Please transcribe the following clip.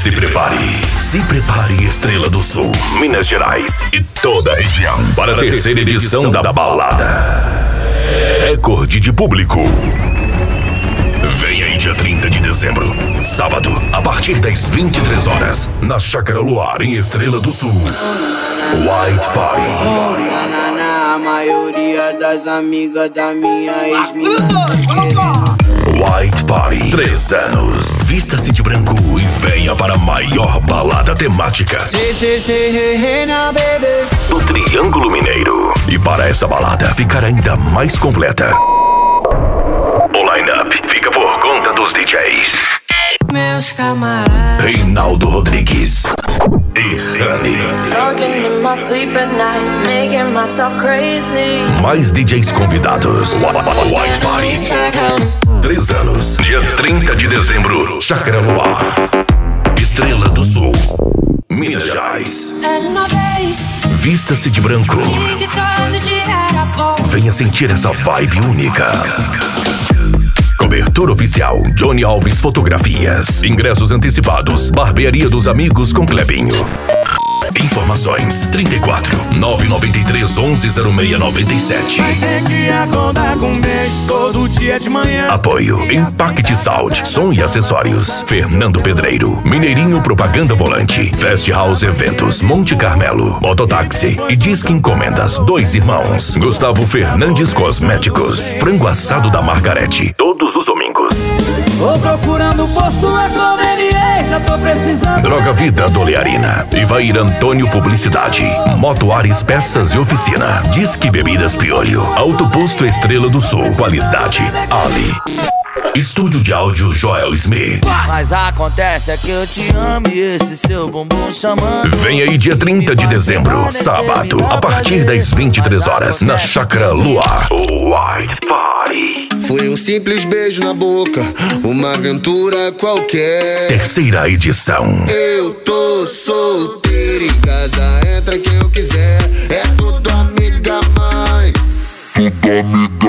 Se prepare, se prepare, Estrela do Sul, Minas Gerais e toda a região para a terceira edição da balada. Recorde de público. Vem aí dia 30 de dezembro, sábado, a partir das 23 horas, na Chácara Luar, em Estrela do Sul. White Party. Oh, na, na, na, a maioria das amigas da minha ex-mina White Party. Três anos. Vista-se de branco e venha para a maior balada temática do Triângulo Mineiro. E para essa balada ficar ainda mais completa, o line-up fica por conta dos DJs. Meus camaradas. Reinaldo Rodrigues e Rani. Mais DJs convidados. White Party. Anos. Dia 30 de dezembro. Chácara Luar. Estrela do Sul. Minas Gerais. Vista-se de branco. Venha sentir essa vibe única. Cobertura oficial Johnny Alves Fotografias. Ingressos antecipados. Barbearia dos Amigos com Clebinho. Informações 34 993 11 0697. Tem que acordar com um beijo todo dia de manhã. Apoio Impact Sound, som e acessórios. Fernando Pedreiro, Mineirinho Propaganda Volante, Fast House Eventos, Monte Carmelo, Mototáxi e Disque Encomendas Dois Irmãos. Gustavo Fernandes Cosméticos, Frango Assado da Margarete, todos os domingos. Tô procurando posto tô precisando. Droga Vida Dolearina, Ivair Antônio Publicidade, Moto Ares Peças e Oficina, Disque Bebidas Piolho, Auto Posto Estrela do Sul, Qualidade Ali. Estúdio de áudio Joel Smith. Mas acontece é que eu te amo e esse seu bumbum chamando. Vem aí dia 30 de dezembro, sábado, a partir das 23 horas, na Chácara Luar. White Party. Foi um simples beijo na boca, uma aventura qualquer. Terceira edição. Eu tô solteiro em casa, entra quem eu quiser. É tudo amiga mãe. Tudo amiga